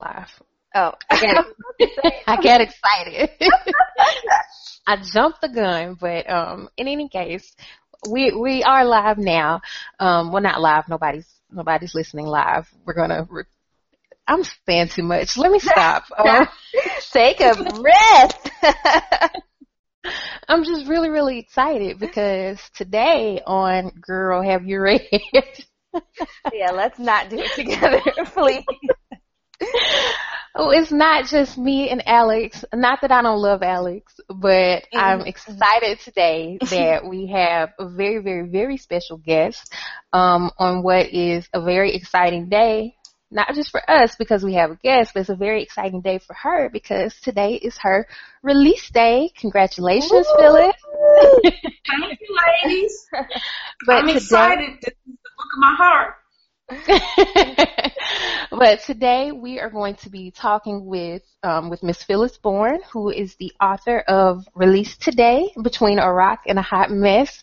live. Oh, I got I got excited. I jumped the gun, but um, in any case, we we are live now. Um, well, not live. Nobody's nobody's listening live. We're gonna. Re- I'm saying too much. Let me stop. Um, take a breath. I'm just really really excited because today on Girl Have You Read? yeah, let's not do it together, please. Oh, it's not just me and Alex. Not that I don't love Alex, but mm-hmm. I'm excited today that we have a very, very, very special guest um, on what is a very exciting day. Not just for us because we have a guest, but it's a very exciting day for her because today is her release day. Congratulations, Ooh. Phyllis. Thank you, ladies. but I'm today, excited. This is the book of my heart. but today we are going to be talking with um, with Miss Phyllis Bourne, who is the author of Release Today Between a Rock and a Hot Mess.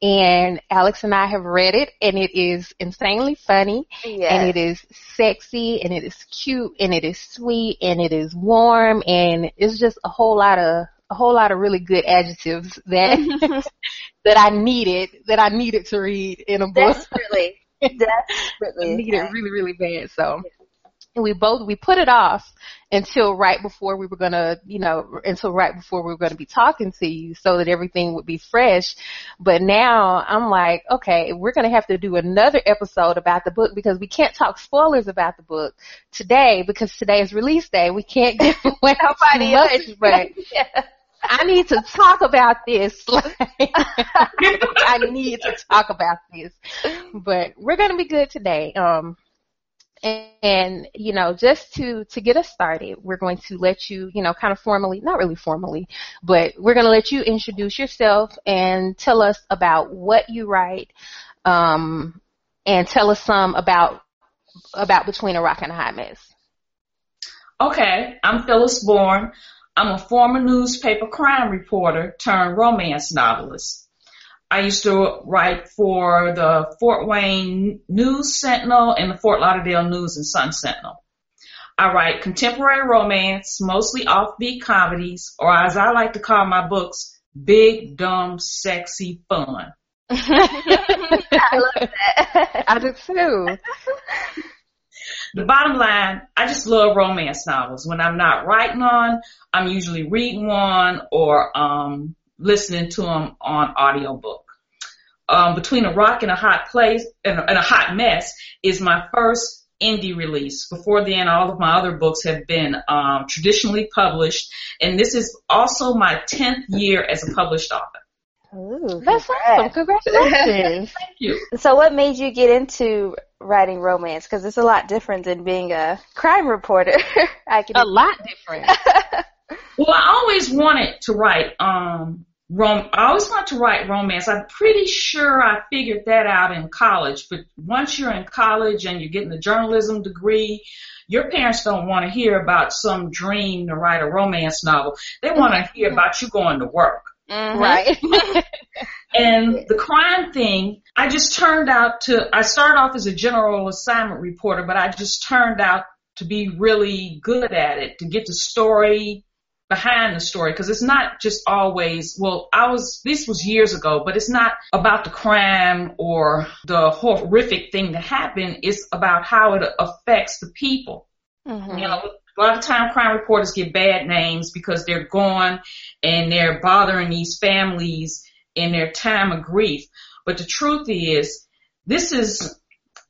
And Alex and I have read it, and it is insanely funny, yes. and it is sexy, and it is cute, and it is sweet, and it is warm, and it's just a whole lot of a whole lot of really good adjectives that that I needed that I needed to read in a book. Desperately. Desperately. need it really, really bad. So and we both we put it off until right before we were gonna you know until right before we were gonna be talking to you so that everything would be fresh but now i'm like okay we're gonna have to do another episode about the book because we can't talk spoilers about the book today because today is release day we can't give away too much but yeah. I need to talk about this. I need to talk about this. But we're going to be good today. Um, and, and, you know, just to, to get us started, we're going to let you, you know, kind of formally, not really formally, but we're going to let you introduce yourself and tell us about what you write, um, and tell us some about, about Between a Rock and a Hot Mess. Okay, I'm Phyllis Bourne. I'm a former newspaper crime reporter turned romance novelist. I used to write for the Fort Wayne News Sentinel and the Fort Lauderdale News and Sun Sentinel. I write contemporary romance, mostly offbeat comedies, or as I like to call my books, big, dumb, sexy fun. I love that. I do too. The bottom line, I just love romance novels. When I'm not writing on, I'm usually reading one or um, listening to them on audiobook. Um, Between a Rock and a Hot Place and, and a Hot Mess is my first indie release. Before then, all of my other books have been um, traditionally published, and this is also my 10th year as a published author. Ooh, That's awesome. Congratulations. Thank you. So what made you get into writing romance? Because it's a lot different than being a crime reporter. I can a lot different. well, I always wanted to write um rom I always wanted to write romance. I'm pretty sure I figured that out in college, but once you're in college and you're getting a journalism degree, your parents don't want to hear about some dream to write a romance novel. They want to hear about you going to work. Mm-hmm. Right. and the crime thing, I just turned out to, I started off as a general assignment reporter, but I just turned out to be really good at it, to get the story behind the story because it's not just always well i was this was years ago but it's not about the crime or the horrific thing that happened it's about how it affects the people mm-hmm. you know a lot of time crime reporters get bad names because they're gone and they're bothering these families in their time of grief. But the truth is, this is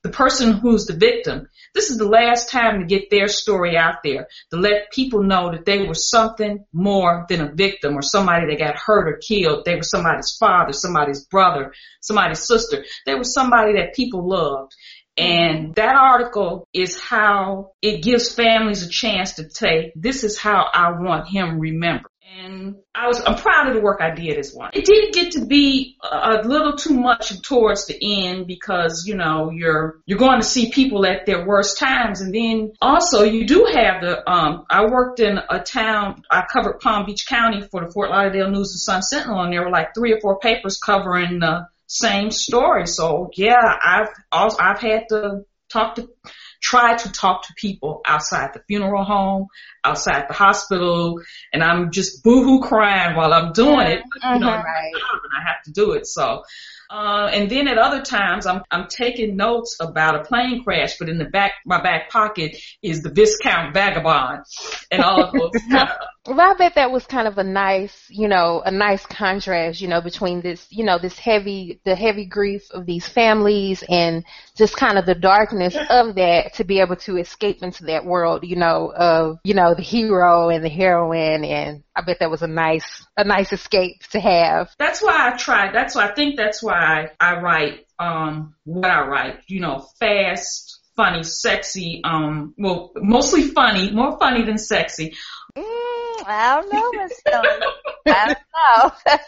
the person who's the victim. This is the last time to get their story out there, to let people know that they were something more than a victim or somebody that got hurt or killed. They were somebody's father, somebody's brother, somebody's sister. They were somebody that people loved. And that article is how it gives families a chance to say, this is how I want him remembered. And I was, I'm proud of the work I did as one. It did get to be a little too much towards the end because, you know, you're, you're going to see people at their worst times. And then also you do have the, um, I worked in a town, I covered Palm Beach County for the Fort Lauderdale News and Sun Sentinel and there were like three or four papers covering the same story. So yeah, I've also, I've had to talk to try to talk to people outside the funeral home, outside the hospital, and I'm just boohoo crying while I'm doing it. But, you know. Right. and I have to do it. So, uh, and then at other times I'm, I'm taking notes about a plane crash, but in the back, my back pocket is the Viscount Vagabond and all of those Well, I bet that was kind of a nice, you know, a nice contrast, you know, between this, you know, this heavy, the heavy grief of these families and just kind of the darkness of that to be able to escape into that world, you know, of, you know, the hero and the heroine. And I bet that was a nice, a nice escape to have. That's why I try. That's why I think that's why I write um what I write. You know, fast, funny, sexy. Um, well, mostly funny, more funny than sexy. Mm, I don't know, Miss Stone. I don't know.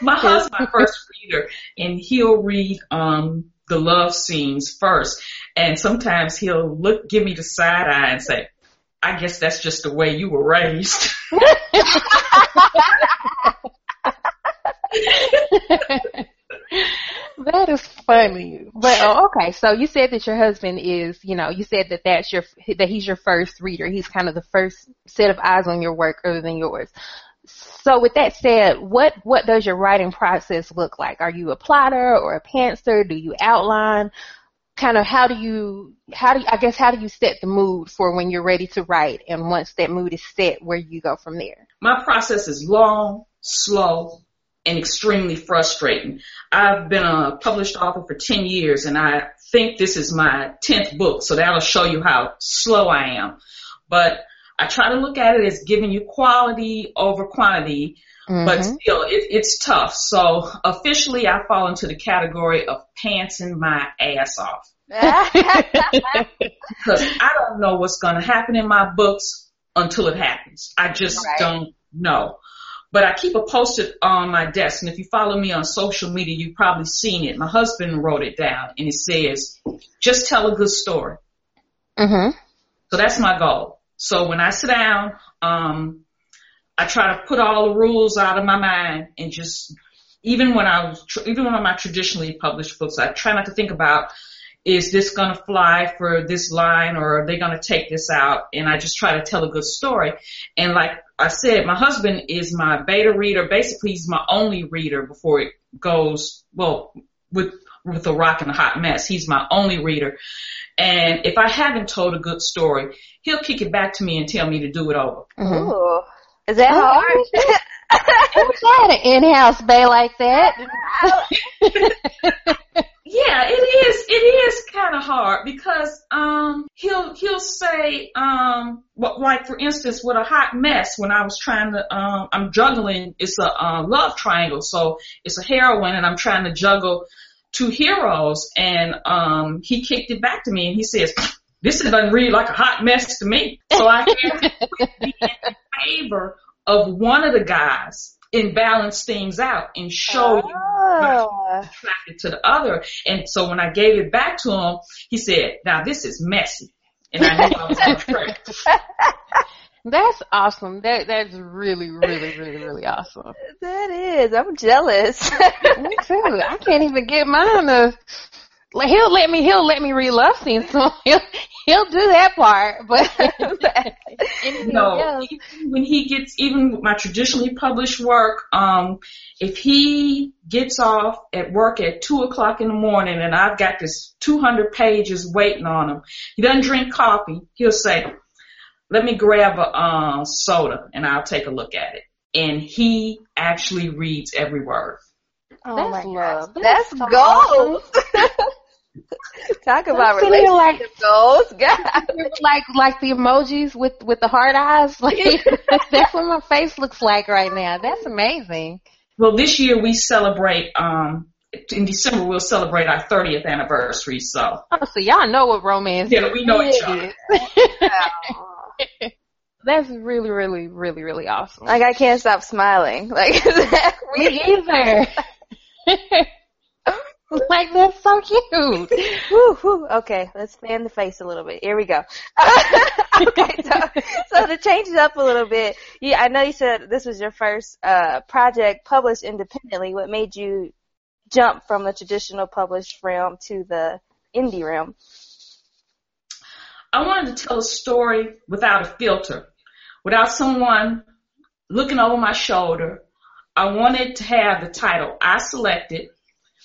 My husband's my first reader, and he'll read um the love scenes first, and sometimes he'll look, give me the side eye, and say, "I guess that's just the way you were raised." that is funny. But oh, okay, so you said that your husband is, you know, you said that that's your that he's your first reader. He's kind of the first set of eyes on your work other than yours. So with that said, what what does your writing process look like? Are you a plotter or a pantser? Do you outline? Kind of how do you how do you, I guess how do you set the mood for when you're ready to write and once that mood is set, where you go from there? My process is long, slow, and extremely frustrating. I've been a published author for 10 years and I think this is my 10th book, so that'll show you how slow I am. But I try to look at it as giving you quality over quantity, but Mhm. still, it, it's tough. So officially, I fall into the category of pantsing my ass off because I don't know what's going to happen in my books until it happens. I just Right. don't know. But I keep a post-it on my desk, and if you follow me on social media, you've probably seen it. My husband wrote it down, and it says, "Just tell a good story." Mhm. So that's my goal. So when I sit down, um, I try to put all the rules out of my mind and just, even when I was, even when my traditionally published books, I try not to think about, is this gonna fly for this line or are they gonna take this out? And I just try to tell a good story. And like I said, my husband is my beta reader. Basically, he's my only reader before it goes, well, with, with the rock and the hot mess. He's my only reader. And if I haven't told a good story, he'll kick it back to me and tell me to do it over. Mhm. Ooh. Is that hard? I had an in-house bay like that. Yeah, it is. It is kind of hard because um he'll he'll say um what like for instance with a hot mess when I was trying to um I'm juggling it's a uh, love triangle so it's a heroine and I'm trying to juggle two heroes and um he kicked it back to me and he says this doesn't read like a hot mess to me so I be in favor of one of the guys and balance things out and show you Oh. attracted to the other. And so when I gave it back to him, he said, now this is messy. And I knew I was on track. That's awesome. That that's really, really, really, really awesome. That is. I'm jealous. Me too. I can't even get mine to. Like he'll let me. He'll let me read love scenes. So he'll he'll do that part. But No, else, when he gets, even my traditionally published work, um, if he gets off at work at two o'clock in the morning and I've got this 200 pages waiting on him, he doesn't drink coffee, he'll say, let me grab a, uh, soda and I'll take a look at it. And he actually reads every word. oh That's my love. gosh. That's That's so gold. Talk about I'm sitting here like- relationship goals. God. like like the emojis with with the hard eyes. Like that's what my face looks like right now. That's amazing. Well, this year we celebrate, um, in December we'll celebrate our 30th anniversary. So Oh, so y'all know what romance yeah, we know each is. other. That's really, really, really, really awesome. Like I can't stop smiling. Like is that Me either. like that's so cute. Whew, whew. Okay, let's fan the face a little bit. Here we go. okay, so so to change it up a little bit, you, I know you said this was your first uh, project published independently. What made you jump from the traditional published realm to the indie realm? I wanted to tell a story without a filter, without someone looking over my shoulder. I wanted to have the title I selected,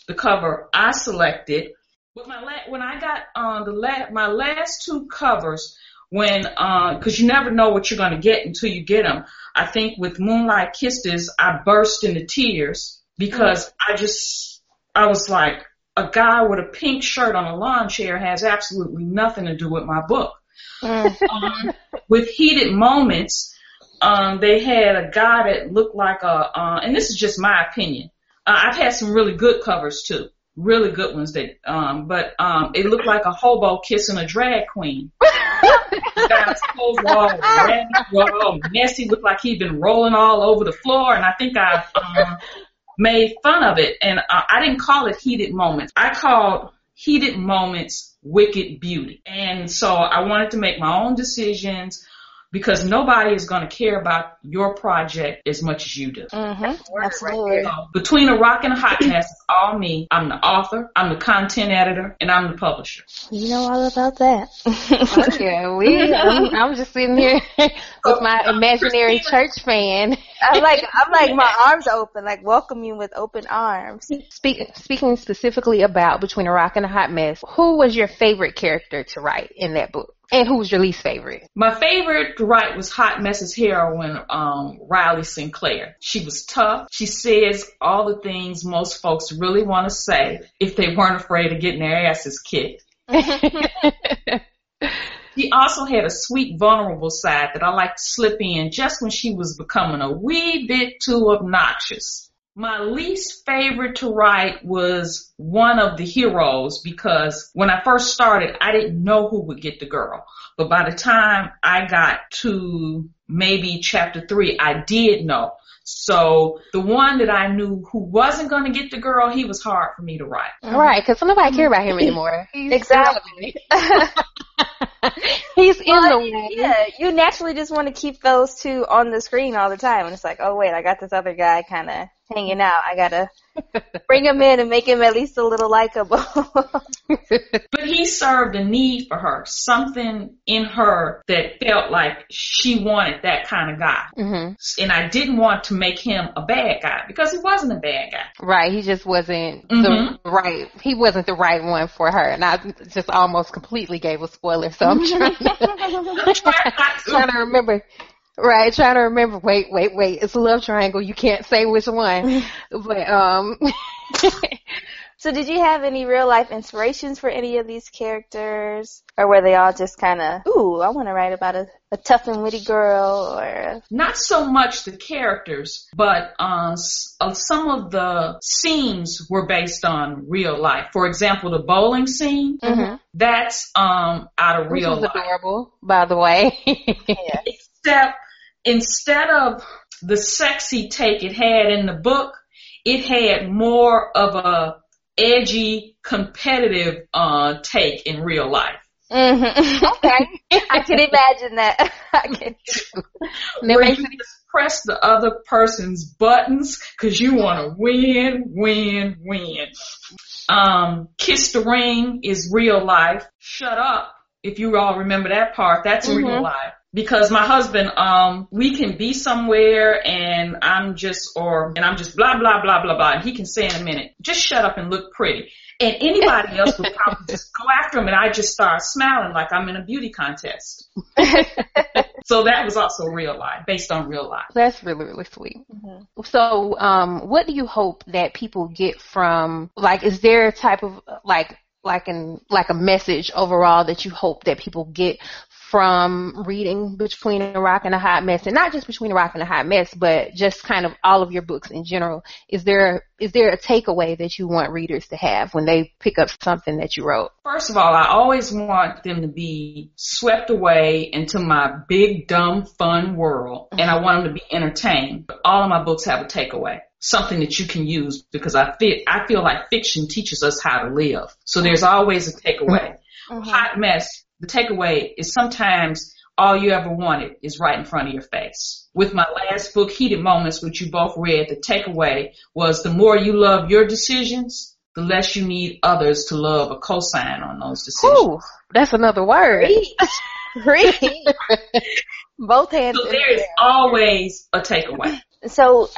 the cover I selected. With my la- when I got on uh, the la- my last two covers, when because uh, you never know what you're going to get until you get them. I think with Moonlight Kisses, I burst into tears because mm-hmm. I just I was like, a guy with a pink shirt on a lawn chair has absolutely nothing to do with my book. Mm. um, with heated moments, um, they had a guy that looked like a, uh, and this is just my opinion. Uh, I've had some really good covers too, really good ones that, um, but um, it looked like a hobo kissing a drag queen. the guy's clothes were all red, were all messy, looked like he'd been rolling all over the floor, and I think I um, made fun of it. And uh, I didn't call it heated moments. I called heated moments wicked beauty. And so I wanted to make my own decisions because nobody is going to care about your project as much as you do. Mm-hmm. Absolutely. So between a rock and a hot mess, it's all me. I'm the author, I'm the content editor, and I'm the publisher. You know all about that. yeah, we. I'm, I'm just sitting here with my imaginary church fan. I'm like, I'm like, my arms open, like welcome you with open arms. Speak, speaking specifically about between a rock and a hot mess, who was your favorite character to write in that book? And who was your least favorite? My favorite to write was Hot Mess's heroine, um, Riley Sinclair. She was tough. She says all the things most folks really want to say if they weren't afraid of getting their asses kicked. she also had a sweet, vulnerable side that I liked to slip in just when she was becoming a wee bit too obnoxious. My least favorite to write was one of the heroes because when I first started, I didn't know who would get the girl. But by the time I got to maybe chapter three, I did know. So the one that I knew who wasn't going to get the girl, he was hard for me to write. Right, because nobody care about him anymore. He's exactly. He's in well, the way. Yeah, you naturally just want to keep those two on the screen all the time, and it's like, oh wait, I got this other guy kind of hanging out. I gotta bring him in and make him at least a little likable. but he served a need for her, something in her that felt like she wanted that kind of guy. Mm-hmm. And I didn't want to make him a bad guy because he wasn't a bad guy. Right, he just wasn't mm-hmm. the right. He wasn't the right one for her, and I just almost completely gave a spoiler. So I'm trying to, trying to remember Right, trying to remember. Wait, wait, wait. It's a love triangle. You can't say which one. but um. so, did you have any real life inspirations for any of these characters, or were they all just kind of, ooh, I want to write about a, a tough and witty girl, or not so much the characters, but uh, uh, some of the scenes were based on real life. For example, the bowling scene. Mm-hmm. That's um out of Which real life. adorable, by the way. yeah. Except instead of the sexy take it had in the book, it had more of a edgy, competitive uh, take in real life. Mm-hmm. Okay, I can imagine that. I can. Where you just press the other person's buttons because you want to win, win, win. Um, Kiss the Ring is real life. Shut up. If you all remember that part, that's mm-hmm. real life because my husband, um, we can be somewhere and I'm just, or, and I'm just blah, blah, blah, blah, blah. And he can say in a minute, just shut up and look pretty. And anybody else would probably just go after him and I just start smiling like I'm in a beauty contest. so that was also real life, based on real life. That's really, really sweet. Mm-hmm. So, um, what do you hope that people get from, like, is there a type of, like, like an like a message overall that you hope that people get from reading Between a Rock and a Hot Mess, and not just Between a Rock and a Hot Mess, but just kind of all of your books in general. Is there is there a takeaway that you want readers to have when they pick up something that you wrote? First of all, I always want them to be swept away into my big, dumb, fun world, and I want them to be entertained. All of my books have a takeaway something that you can use because I feel I feel like fiction teaches us how to live. So there's always a takeaway. Mm-hmm. Hot mess the takeaway is sometimes all you ever wanted is right in front of your face. With my last book, Heated Moments, which you both read, the takeaway was the more you love your decisions, the less you need others to love or co-sign on those decisions. Ooh, that's another word. Both hands. So there is always a takeaway. So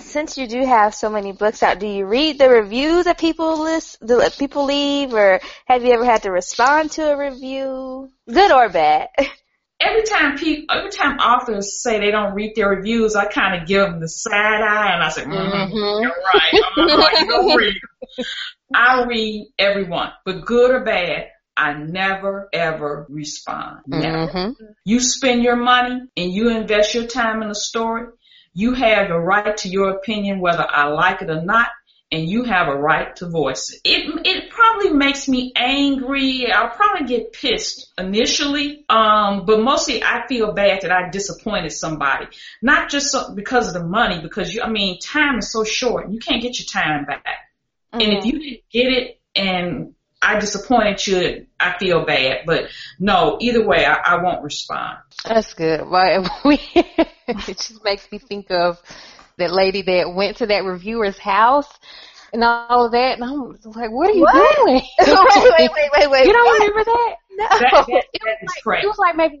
since you do have so many books out, do you read the reviews that people list, that people leave, or have you ever had to respond to a review, good or bad? Every time people, every time authors say they don't read their reviews, I kind of give them the side eye, and I say, mm-hmm, mm-hmm. "You're right. I'm not like no read." I read everyone, but good or bad, I never ever respond. Never. Mm-hmm. You spend your money and you invest your time in a story. You have the right to your opinion, whether I like it or not, and you have a right to voice it. It, it probably makes me angry. I'll probably get pissed initially, um, but mostly I feel bad that I disappointed somebody. Not just so, because of the money, because you, I mean, time is so short. You can't get your time back. Mm-hmm. And if you didn't get it and I disappointed you, I feel bad. But no, either way, I, I won't respond. That's good. Well, it just makes me think of that lady that went to that reviewer's house and all of that, and I'm like, what are you what? doing? wait, wait, wait, wait, wait. You don't what? remember that? No. That, that, that it, was is like, correct. it was like maybe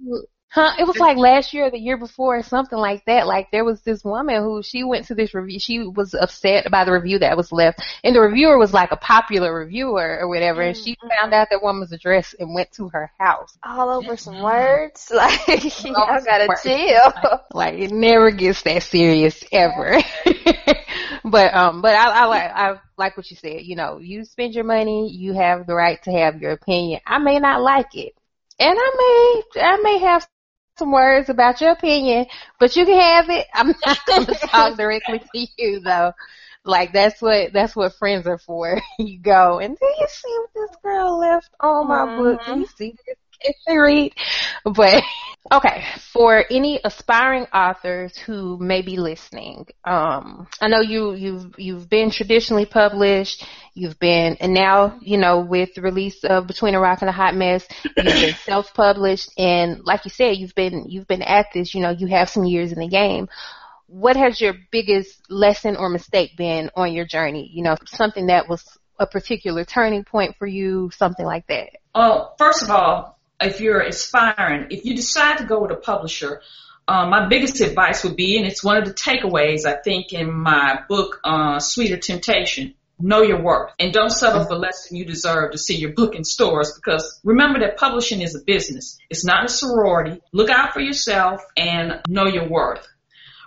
Huh? It was like last year or the year before or something like that. Like there was this woman who she went to this review. She was upset by the review that was left, and the reviewer was like a popular reviewer or whatever. And she Mm-hmm. found out that woman's address and went to her house. All over some words. Like, y'all gotta words. chill. Like it never gets that serious ever. but um, but I, I like I like what you said. You know, you spend your money, you have the right to have your opinion. I may not like it, and I may I may have some words about your opinion, but you can have it. I'm not going to talk directly to you though. Like that's what that's what friends are for. you go and do you see what this girl left on my book? Do mm-hmm. you see this? She read? But okay, for any aspiring authors who may be listening, um, I know you you've you've been traditionally published. You've been, and now, you know, with the release of Between a Rock and a Hot Mess, you've been self-published, and like you said, you've been, you've been at this, you know, you have some years in the game. What has your biggest lesson or mistake been on your journey? You know, something that was a particular turning point for you, something like that. Well, first of all, if you're aspiring, if you decide to go with a publisher, um, my biggest advice would be, and it's one of the takeaways I think in my book, uh, Sweeter Temptation, know your worth and don't settle for less than you deserve to see your book in stores because remember that publishing is a business. It's not a sorority. Look out for yourself and know your worth.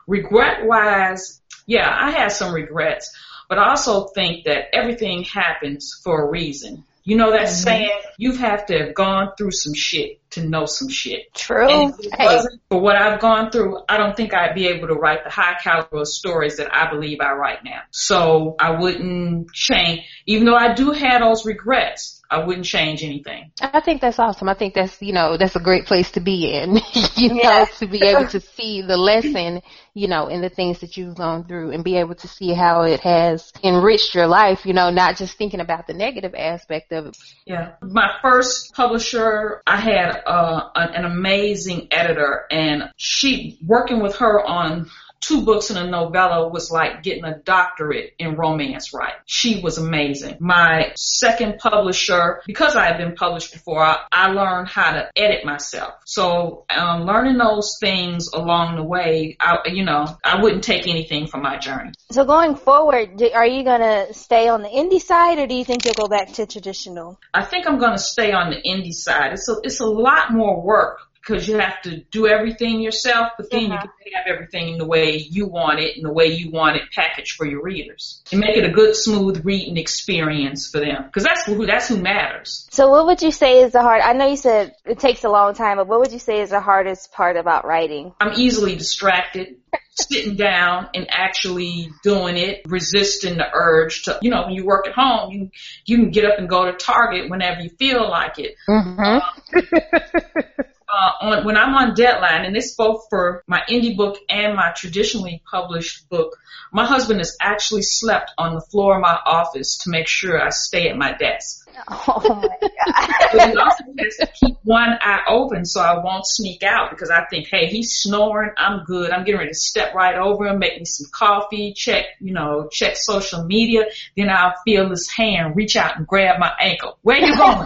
Regret wise, yeah, I had some regrets, but I also think that everything happens for a reason. You know that mm-hmm. saying, you have to have gone through some shit to know some shit. True. And if it Hey. wasn't for what I've gone through, I don't think I'd be able to write the high caliber of stories that I believe I write now. So I wouldn't change, even though I do have those regrets, I wouldn't change anything. I think that's awesome. I think that's, you know, that's a great place to be in, you know, to be able to see the lesson, you know, in the things that you've gone through and be able to see how it has enriched your life, you know, not just thinking about the negative aspect of it. Yeah. My first publisher, I had uh, an, an amazing editor, and she working with her on two books and a novella was like getting a doctorate in romance writing. She was amazing. My second publisher, because I had been published before, I, I learned how to edit myself. So um, learning those things along the way, I, you know, I wouldn't take anything from my journey. So going forward, do, are you gonna stay on the indie side, or do you think you'll go back to traditional? I think I'm going to stay on the indie side. It's a, it's a lot more work because you have to do everything yourself, but then you Uh-huh. can have everything in the way you want it and the way you want it packaged for your readers and make it a good, smooth reading experience for them because that's who that's who matters. So what would you say is the hard? I know you said it takes a long time, but what would you say is the hardest part about writing? I'm easily distracted. Sitting down and actually doing it, resisting the urge to, you know, when you work at home, you you can get up and go to Target whenever you feel like it. Mm-hmm. Uh, on, when I'm on deadline, and this both for my indie book and my traditionally published book, my husband has actually slept on the floor of my office to make sure I stay at my desk. Oh my god. but he also has to keep one eye open so I won't sneak out because I think, hey, he's snoring. I'm good. I'm getting ready to step right over him, make me some coffee, check, you know, check social media. Then I'll feel his hand reach out and grab my ankle. Where you going?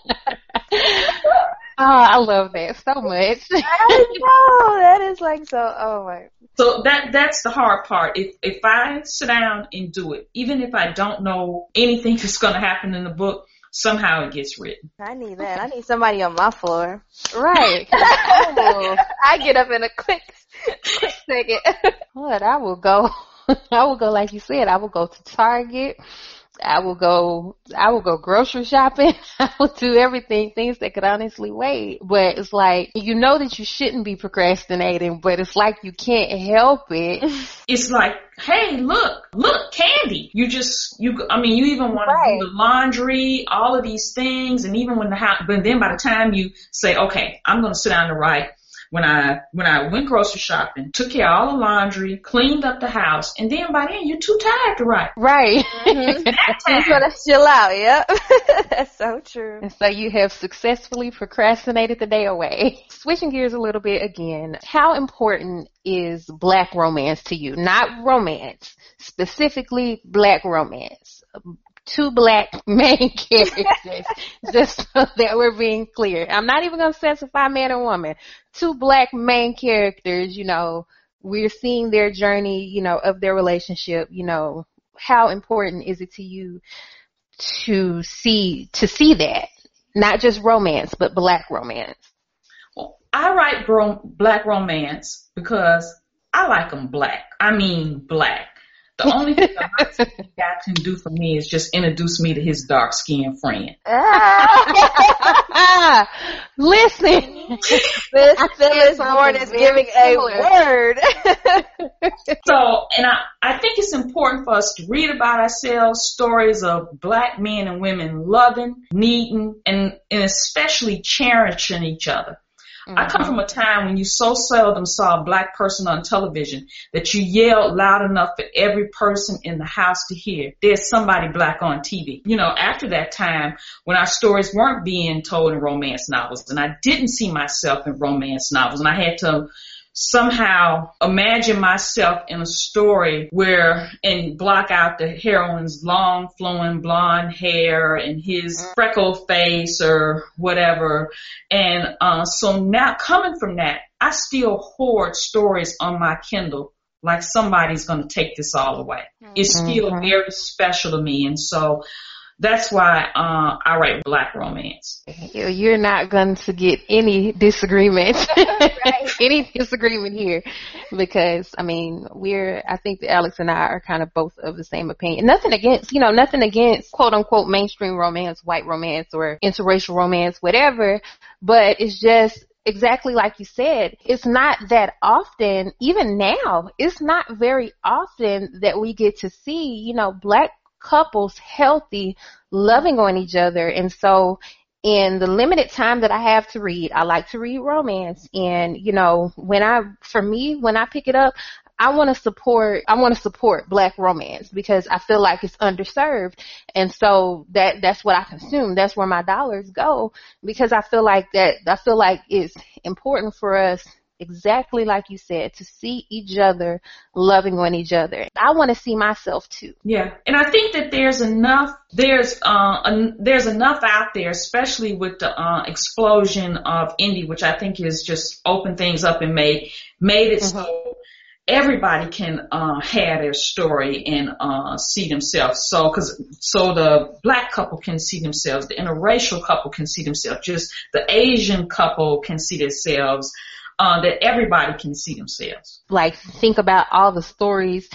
Oh, I love that so much. I know that is like so. Oh my. So that that's the hard part. If if I sit down and do it, even if I don't know anything that's going to happen in the book, somehow it gets written. I need that. I need somebody on my floor. Right. I I get up in a quick, quick second. what, I will go, I will go like you said, I will go to Target. I will go, I will go grocery shopping. I will do everything, things that could honestly wait. But it's like, you know that you shouldn't be procrastinating, but it's like you can't help it. It's like, hey, look, look, candy. You just you. I mean, you even want Right. to do the laundry, all of these things, and even when the house. But then by the time you say, okay, I'm going to sit down and write. When I when I went grocery shopping, took care of all the laundry, cleaned up the house, and then by then you're too tired to write. Right. Mhm. That You time, gotta chill out. Yep. That's so true. And so you have successfully procrastinated the day away. Switching gears a little bit again, how important is black romance to you? Not romance, specifically black romance. Two black main characters, just so that we're being clear. I'm not even going to specify man or woman. Two black main characters, you know, we're seeing their journey, you know, of their relationship, you know, how important is it to you to see to see that not just romance but black romance I write bro- black romance because I like them black. I mean black. The only thing a light guy can do for me is just introduce me to his dark skinned friend. Ah, listen Miss I Phyllis said Bourne something is very giving a word. So, and I, I think it's important for us to read about ourselves, stories of black men and women loving, needing, and, and especially cherishing each other. I come mm-hmm. from a time when you so seldom saw a black person on television that you yelled loud enough for every person in the house to hear. There's somebody black on TV. You know, after that time, when our stories weren't being told in romance novels, and I didn't see myself in romance novels, and I had to somehow imagine myself in a story where and block out the heroine's long flowing blonde hair and his freckled face or whatever. And uh, so now coming from that, I still hoard stories on my Kindle like somebody's going to take this all away. It's still Mhm. very special to me. And so that's why uh, I write black romance. You- you're not going to get any disagreement. Any disagreement here. Because i mean we're i think that alex and i are kind of both of the same opinion. Nothing against you know nothing against quote unquote mainstream romance white romance or interracial romance whatever. But it's just exactly like you said, it's not that often, even now, it's not very often that we get to see, you know, black couples healthy, loving on each other. And so in the limited time that I have to read, I like to read romance. And, you know, when I, for me, when I pick it up, I want to support, I want to support black romance because I feel like it's underserved. And so that, that's what I consume. That's where my dollars go because I feel like that, I feel like it's important for us exactly like you said, to see each other loving on each other. I want to see myself too. Yeah, and I think that there's enough there's uh en- there's enough out there, especially with the uh, explosion of indie, which I think has just opened things up and made made it so everybody can uh have their story and uh see themselves. So cuz so the black couple can see themselves, the interracial couple can see themselves, just the Asian couple can see themselves. Uh, that everybody can see themselves. Like think about all the stories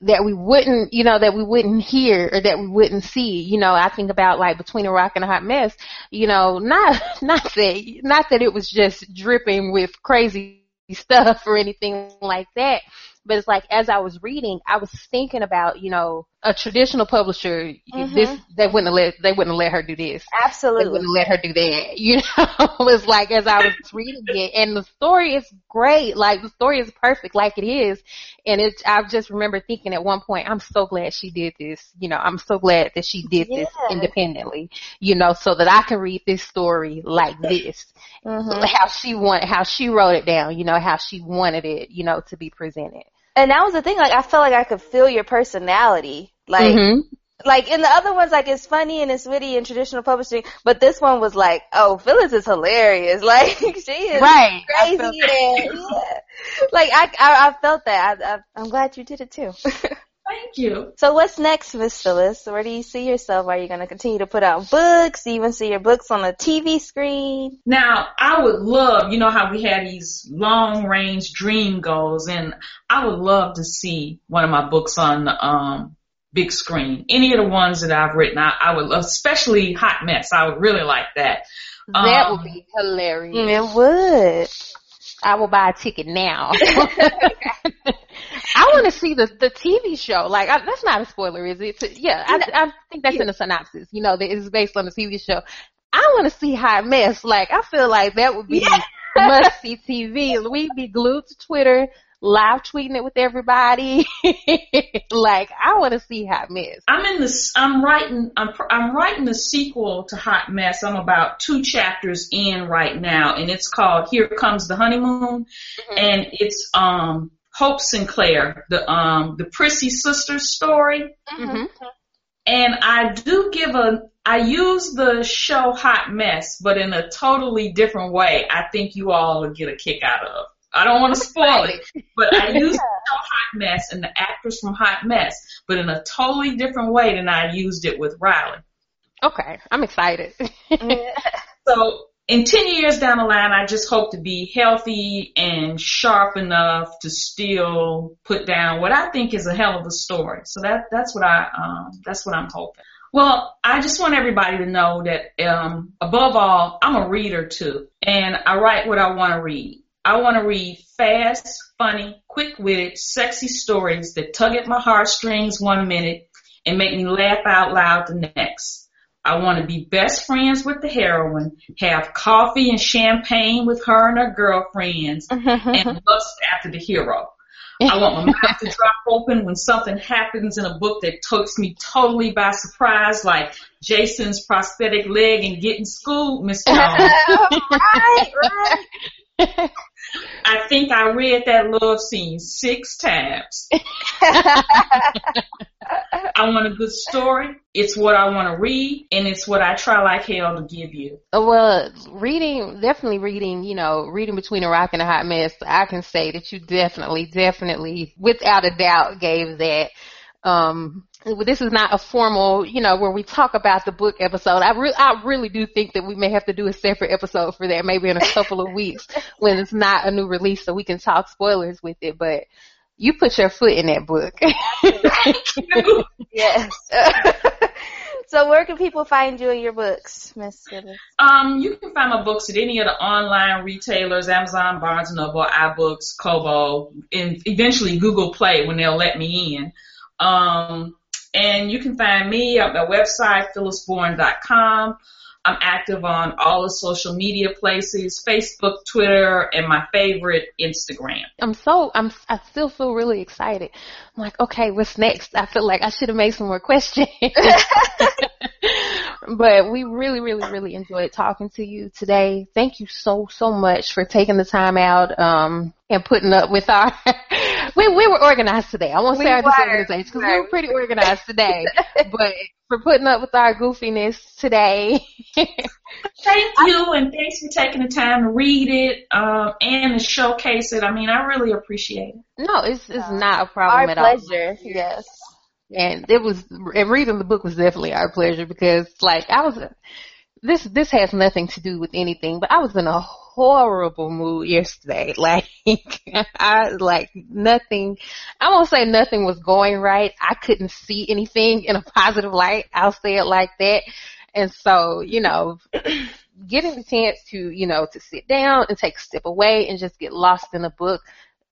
that we wouldn't, you know, that we wouldn't hear or that we wouldn't see. You know, I think about like between a rock and a hot mess, you know, not, not that, not that it was just dripping with crazy stuff or anything like that. But it's like as I was reading, I was thinking about, you know, a traditional publisher, mm-hmm. this they wouldn't let they wouldn't let her do this. Absolutely, they wouldn't let her do that. You know, it's like as I was reading it, and the story is great. Like the story is perfect, like it is, and it, I just remember thinking at one point, I'm so glad she did this. You know, I'm so glad that she did yeah. this independently. You know, so that I can read this story like this, mm-hmm. how she wanted, how she wrote it down. You know, how she wanted it. You know, to be presented. And that was the thing, like I felt like I could feel your personality. Like mm-hmm. like in the other ones like it's funny and it's witty and traditional publishing, but this one was like, oh, Phyllis is hilarious. Like she is right. crazy and yeah. Like I, I I felt that. I, I I'm glad you did it too. Thank you. So what's next, Miss Phyllis? Where do you see yourself? Are you going to continue to put out books? Do you even see your books on the TV screen? Now, I would love, you know how we had these long range dream goals and I would love to see one of my books on the um big screen. Any of the ones that I've written, I, I would love, especially Hot Mess. I would really like that. That um, would be hilarious. It would. I will buy a ticket now. I want to see the the TV show. Like I, that's not a spoiler, is it? yeah, I, I think that's in the synopsis. You know, that it's based on the TV show. I want to see Hot Mess. Like I feel like that would be yeah. must see TV. We'd be glued to Twitter, live tweeting it with everybody. like I want to see Hot Mess. I'm in this. I'm writing. I'm I'm writing the sequel to Hot Mess. I'm about two chapters in right now, and it's called Here Comes the Honeymoon, mm-hmm. and it's um Hope Sinclair, the um the Prissy sisters story. Mm-hmm. And I do give a I use the show Hot Mess, but in a totally different way. I think you all will get a kick out of. I don't want to spoil it, but I use the show Hot Mess and the actress from Hot Mess, but in a totally different way than I used it with Riley. Okay, I'm excited. so in 10 years down the line, I just hope to be healthy and sharp enough to still put down what I think is a hell of a story. So that, that's what I, um, that's what I'm hoping. Well, I just want everybody to know that, um, above all, I'm a reader too, and I write what I want to read. I want to read fast, funny, quick-witted, sexy stories that tug at my heartstrings one minute and make me laugh out loud the next. I want to be best friends with the heroine, have coffee and champagne with her and her girlfriends, mm-hmm. and lust after the hero. I want my mouth to drop open when something happens in a book that takes me totally by surprise, like Jason's prosthetic leg and getting schooled, Miss Jones. right, right. I think I read that love scene six times. I want a good story. It's what I want to read, and it's what I try like hell to give you. Oh, well, reading, definitely reading, you know, reading between a rock and a hot mess, I can say that you definitely, definitely, without a doubt, gave that. Um, this is not a formal, you know, where we talk about the book episode. I, re- I really do think that we may have to do a separate episode for that, maybe in a couple of weeks when it's not a new release, so we can talk spoilers with it. But you put your foot in that book. yes. so where can people find you and your books, Miss Um, you can find my books at any of the online retailers, Amazon, Barnes and Noble, iBooks, Kobo, and eventually Google Play when they'll let me in. Um, and you can find me at my website, phyllisbourne.com. I'm active on all the social media places, Facebook, Twitter, and my favorite, Instagram. I'm so, I'm, I still feel really excited. I'm like, okay, what's next? I feel like I should have made some more questions. but we really, really, really enjoyed talking to you today. Thank you so, so much for taking the time out, um, and putting up with our, we, we were organized today. I won't say our disorganization because we were pretty organized today, but for putting up with our goofiness today. Thank you, and thanks for taking the time to read it um, and to showcase it. I mean, I really appreciate it. No, it's it's not a problem our at all. pleasure. Yes. And it was, and reading the book was definitely our pleasure because, like, I was, this this has nothing to do with anything, but I was in a horrible mood yesterday. Like, I, like nothing, I won't say nothing was going right. I couldn't see anything in a positive light. I'll say it like that. And so, you know, getting the chance to, you know, to sit down and take a step away and just get lost in a book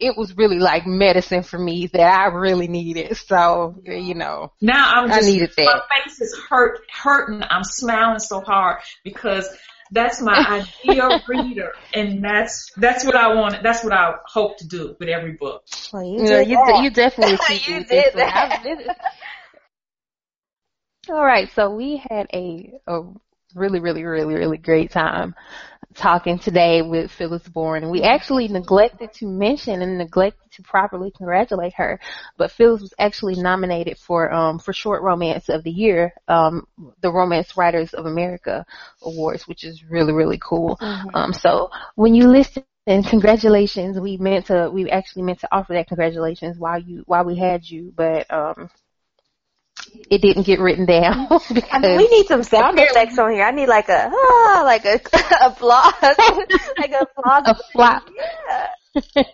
it was really like medicine for me that I really needed. So, you know. Now I'm just, I needed that. my face is hurt, hurting. I'm smiling so hard because that's my ideal reader and that's, that's what I want. That's what I hope to do with every book. Well, you You, know, you, that. you definitely You did did that. All right, so we had a, a really, really, really, really great time talking today with Phyllis Bourne. We actually neglected to mention and neglected to properly congratulate her, but Phyllis was actually nominated for um for short romance of the year, um the Romance Writers of America Awards, which is really, really cool. Um so when you listen and congratulations, we meant to we actually meant to offer that congratulations while you while we had you, but um it didn't get written down because I mean, we need some sound effects on here. I need like a ah, like a applause, like a applause. a flop. Yeah.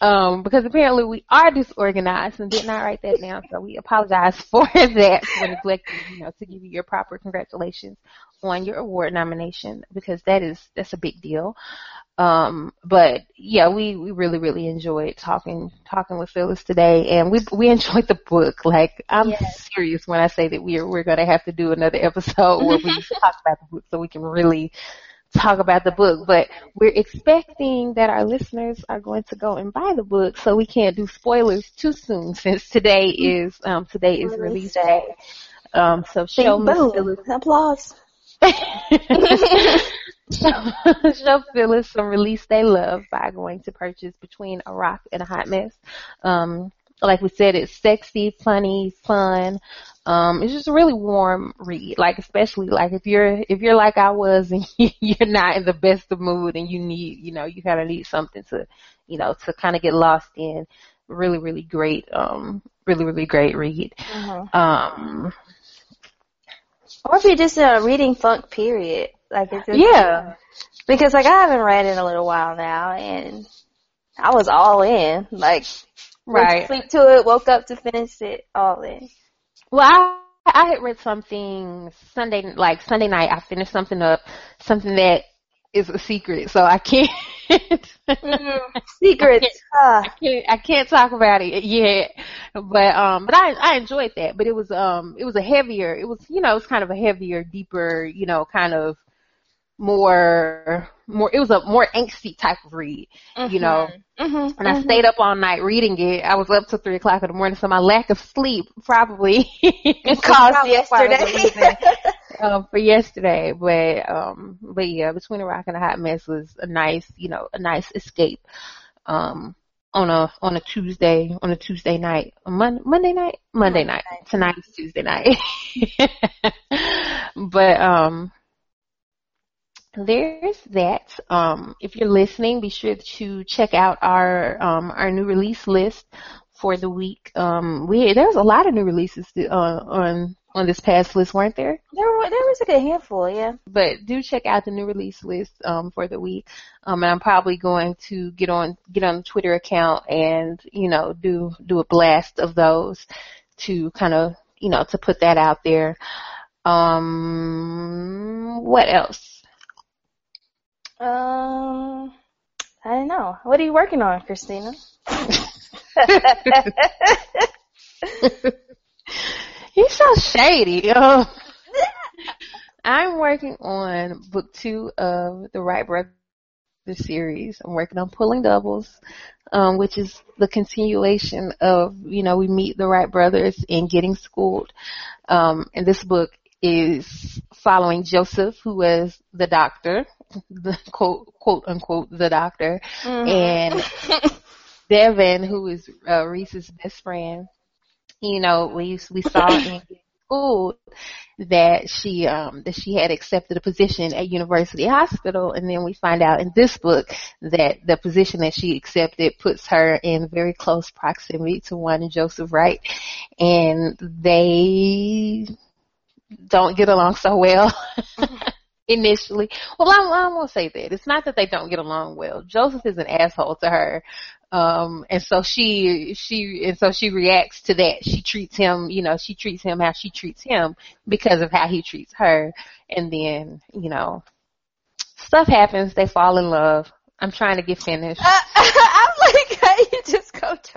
um, because apparently we are disorganized and did not write that down, so we apologize for that for neglecting, you know, to give you your proper congratulations on your award nomination because that is that's a big deal. Um, but yeah, we, we really, really enjoyed talking, talking with Phyllis today and we, we enjoyed the book. Like, I'm Yes. serious when I say that we're, we're going to have to do another episode where we talk about the book so we can really talk about the book. But we're expecting that our listeners are going to go and buy the book so we can't do spoilers too soon since today is, um, today is release day. Um, so show Miss. Phyllis Applause. show, show Phyllis some release they love by going to purchase between a rock and a hot mess. Um, like we said, it's sexy, funny, fun. Um, it's just a really warm read. Like especially like if you're if you're like I was and you're not in the best of mood and you need you know you kind of need something to you know to kind of get lost in. Really, really great. Um, really, really great read. Mhm. Um, Or if you're just in a reading funk period, like it's just, yeah. Because like I haven't read in a little while now, and I was all in. Like Right. sleep to it, woke up to finish it, all in. Well, I I had read something Sunday, like Sunday night. I finished something up, something that is a secret, so I can't. Secrets. Ah. I can't, I can't talk about it yet, but um, but I I enjoyed that. But it was um, it was a heavier. It was you know, it was kind of a heavier, deeper, you know, kind of more more. It was a more angsty type of read, you know. Mm-hmm. And I stayed up all night reading it. I was up till three o'clock in the morning, so my lack of sleep probably caused probably part of the yesterday. Um, for yesterday. But um, but yeah, between a rock and a hot mess was a nice, you know, a nice escape. Um, on a on a Tuesday on a Tuesday night, a Mon- Monday night, Monday night. Tonight is Tuesday night. but um, there's that. Um, if you're listening, be sure to check out our um, our new release list for the week. Um, we there was a lot of new releases uh, on on this past list, weren't there? There, were, there was a good handful, yeah. But do check out the new release list um, for the week. Um, and I'm probably going to get on get on the Twitter account and you know do do a blast of those to kind of you know to put that out there. Um, what else? Um, I don't know. What are you working on, Christina? You're so shady. I'm working on book two of the Wright Brothers series. I'm working on Pulling Doubles, um, which is the continuation of, you know, we meet the Wright brothers in Getting Schooled. Um, and this book is following Joseph, who was the doctor, the quote, quote unquote, the doctor, and Devin, who is uh, Reese's best friend, you know, we we saw in school that she um that she had accepted a position at University Hospital, and then we find out in this book that the position that she accepted puts her in very close proximity to one Joseph Wright, and they don't get along so well. Initially, well, I, I won't say that. It's not that they don't get along well. Joseph is an asshole to her, um, and so she, she, and so she reacts to that. She treats him, you know, she treats him how she treats him because of how he treats her. And then, you know, stuff happens. They fall in love. I'm trying to get finished. I'm like,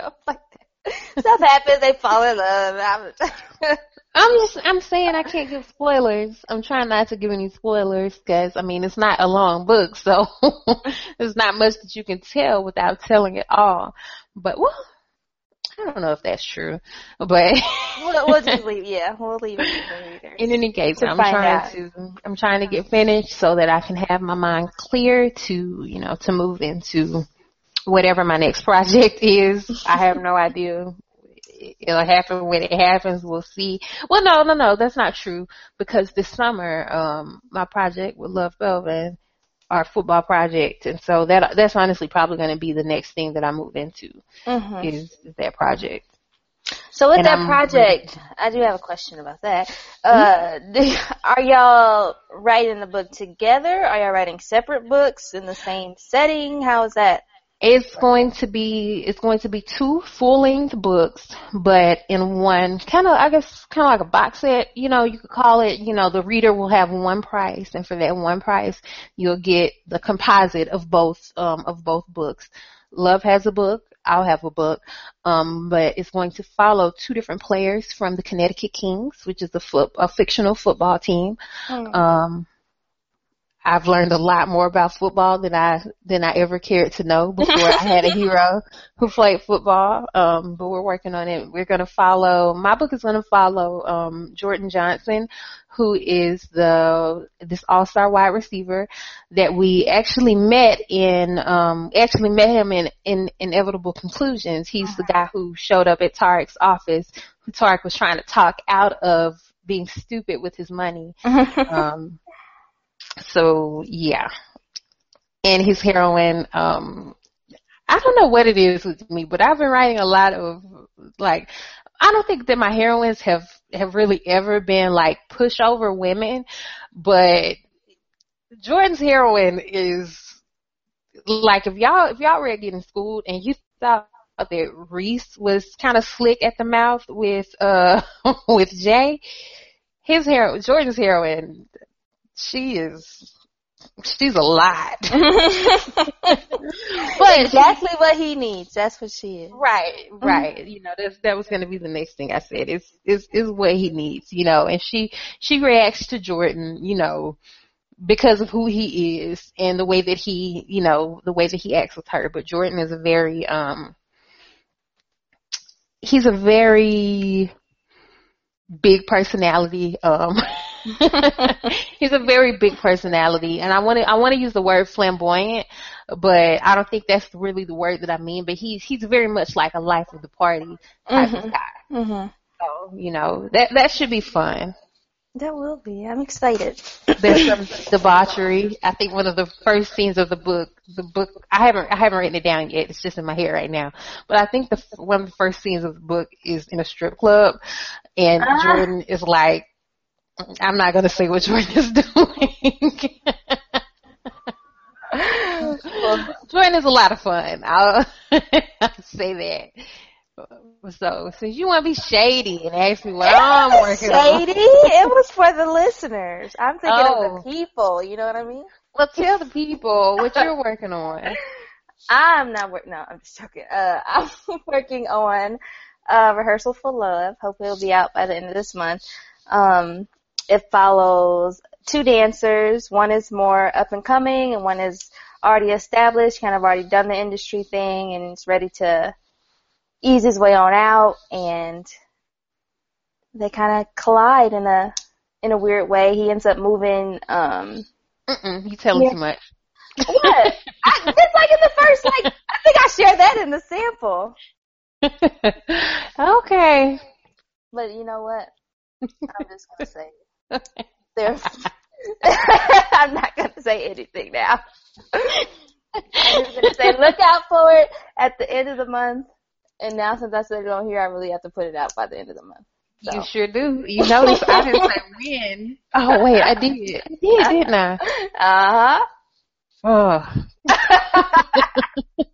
stuff like that. Stuff happens, they fall in love. I'm just, I'm saying I can't give spoilers. I'm trying not to give any spoilers because, I mean, it's not a long book, so there's not much that you can tell without telling it all. But, well, I don't know if that's true, but we'll, we'll just leave. Yeah, we'll leave it. In any case, I'm trying out. to I'm trying to get finished so that I can have my mind clear to you know to move into whatever my next project is. I have no idea. It'll happen when it happens. We'll see. Well, no, no, no, that's not true because this summer, um, my project with Love Belvin, our football project, and so that that's honestly probably going to be the next thing that I move into Mhm. is, is that project. So with And that I'm- project, I do have a question about that. Uh, do, are y'all writing the book together? Are y'all writing separate books in the same setting? How is that? It's going to be it's going to be two full length books, but in one kind of I guess kind of like a box set. You know, you could call it. You know, the reader will have one price, and for that one price, you'll get the composite of both um, of both books. Love has a book. I'll have a book, um, but it's going to follow two different players from the Connecticut Kings, which is a foot a fictional football team. Um, I've learned a lot more about football than I than I ever cared to know before I had a hero who played football. Um, but we're working on it. We're going to follow. My book is going to follow um, Jordan Johnson, who is the this all star wide receiver that we actually met in. Um, actually met him in in Inevitable Conclusions. He's the guy who showed up at Tarek's office. Who Tarek was trying to talk out of being stupid with his money. Um, so yeah, and his heroine. Um, I don't know what it is with me, but I've been writing a lot of like. I don't think that my heroines have have really ever been like pushover women, but Jordan's heroine is like if y'all if y'all read Getting Schooled and you thought that Reese was kind of slick at the mouth with uh with Jay, his hero Jordan's heroine she is she's a lot. but exactly what he needs. That's what she is. Right, right. You know, that's that was gonna be the next thing I said. Is is is what he needs, you know, and she she reacts to Jordan, you know, because of who he is and the way that he you know, the way that he acts with her. But Jordan is a very um he's a very big personality. Um he's a very big personality and I want to I want to use the word flamboyant but I don't think that's really the word that I mean but he's he's very much like a life of the party type of guy Mm-hmm. so you know that that should be fun That will be. I'm excited. there's some debauchery I think one of the first scenes of the book the book I haven't I haven't written it down yet it's just in my head right now but I think the one of the first scenes of the book is in a strip club and Ah. Jordan is like I'm not gonna say what Jordan is doing. well, Jordan is a lot of fun. I'll, I'll say that. So, since you want to be shady and ask me what I'm working on, Shady. it was for the listeners. I'm thinking of Oh. the people. You know what I mean? well, tell the people what you're working on. I'm not working. No, I'm just joking. Uh, I'm working on uh, rehearsal for love. Hopefully, it'll be out by the end of this month. Um, it follows two dancers. One is more up and coming, and one is already established, kind of already done the industry thing, and is ready to ease his way on out. And they kind of collide in a in a weird way. He ends up moving. Um, Mm-mm, you telling Yeah. too much. what? I, that's like in the first, like I think I shared that in the sample. okay. But you know what? I'm just gonna say it. There's I'm not gonna say anything now. I'm just gonna say look out for it at the end of the month. And now since I said it on here, I really have to put it out by the end of the month. So. You sure do. You notice I didn't say when. Oh wait, I did. I did, didn't I? Uh Oh.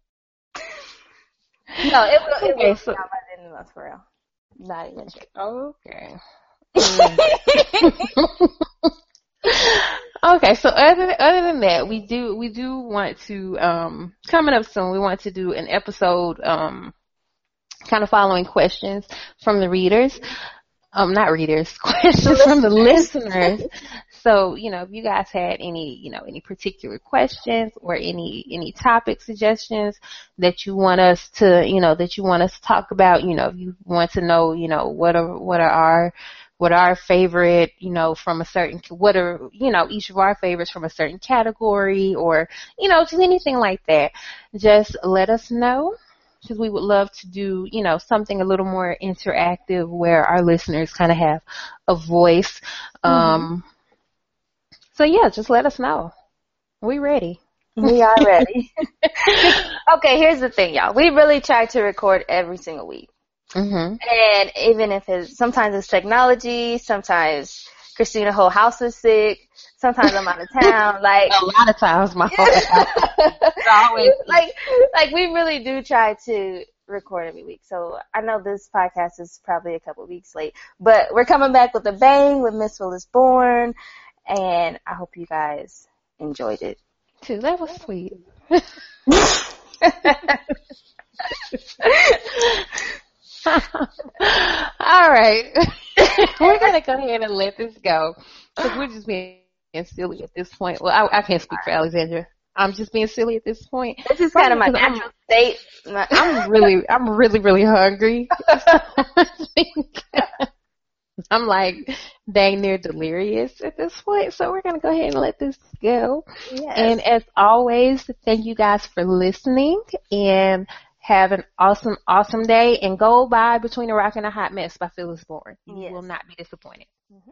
No, it will. It Okay, will so- be out by the end of the month for real. Not even sure. Okay. okay, so other other than that, we do we do want to um coming up soon. We want to do an episode um kind of following questions from the readers. Um, not readers, questions from the listeners. So, you know, if you guys had any, you know, any particular questions or any, any topic suggestions that you want us to, you know, that you want us to talk about, you know, if you want to know, you know, what are, what are our, what are our favorite, you know, from a certain, what are, you know, each of our favorites from a certain category or, you know, just anything like that. Just let us know because we would love to do, you know, something a little more interactive where our listeners kind of have a voice. Mm-hmm. Um, so yeah, just let us know. We ready. We are ready. okay, here's the thing, y'all. We really try to record every single week. Mm-hmm. And even if it's, sometimes it's technology, sometimes Christina whole house is sick, sometimes I'm out of town, like. a lot of times my whole always like, like we really do try to record every week. So I know this podcast is probably a couple weeks late, but we're coming back with a bang with Miss is Bourne, and I hope you guys enjoyed it. Too, that was sweet. All right. we're going to go ahead and let this go. Because we're just being silly at this point. Well, I, I can't speak for Alexandra. I'm just being silly at this point. This is kind of my natural I'm, state. I'm really, I'm really, really hungry. I'm like dang near delirious at this point. So we're going to go ahead and let this go. Yes. And as always, thank you guys for listening and have an awesome, awesome day and go buy Between a Rock and a Hot Mess by Phyllis Bourne. You yes. will not be disappointed. Mm-hmm.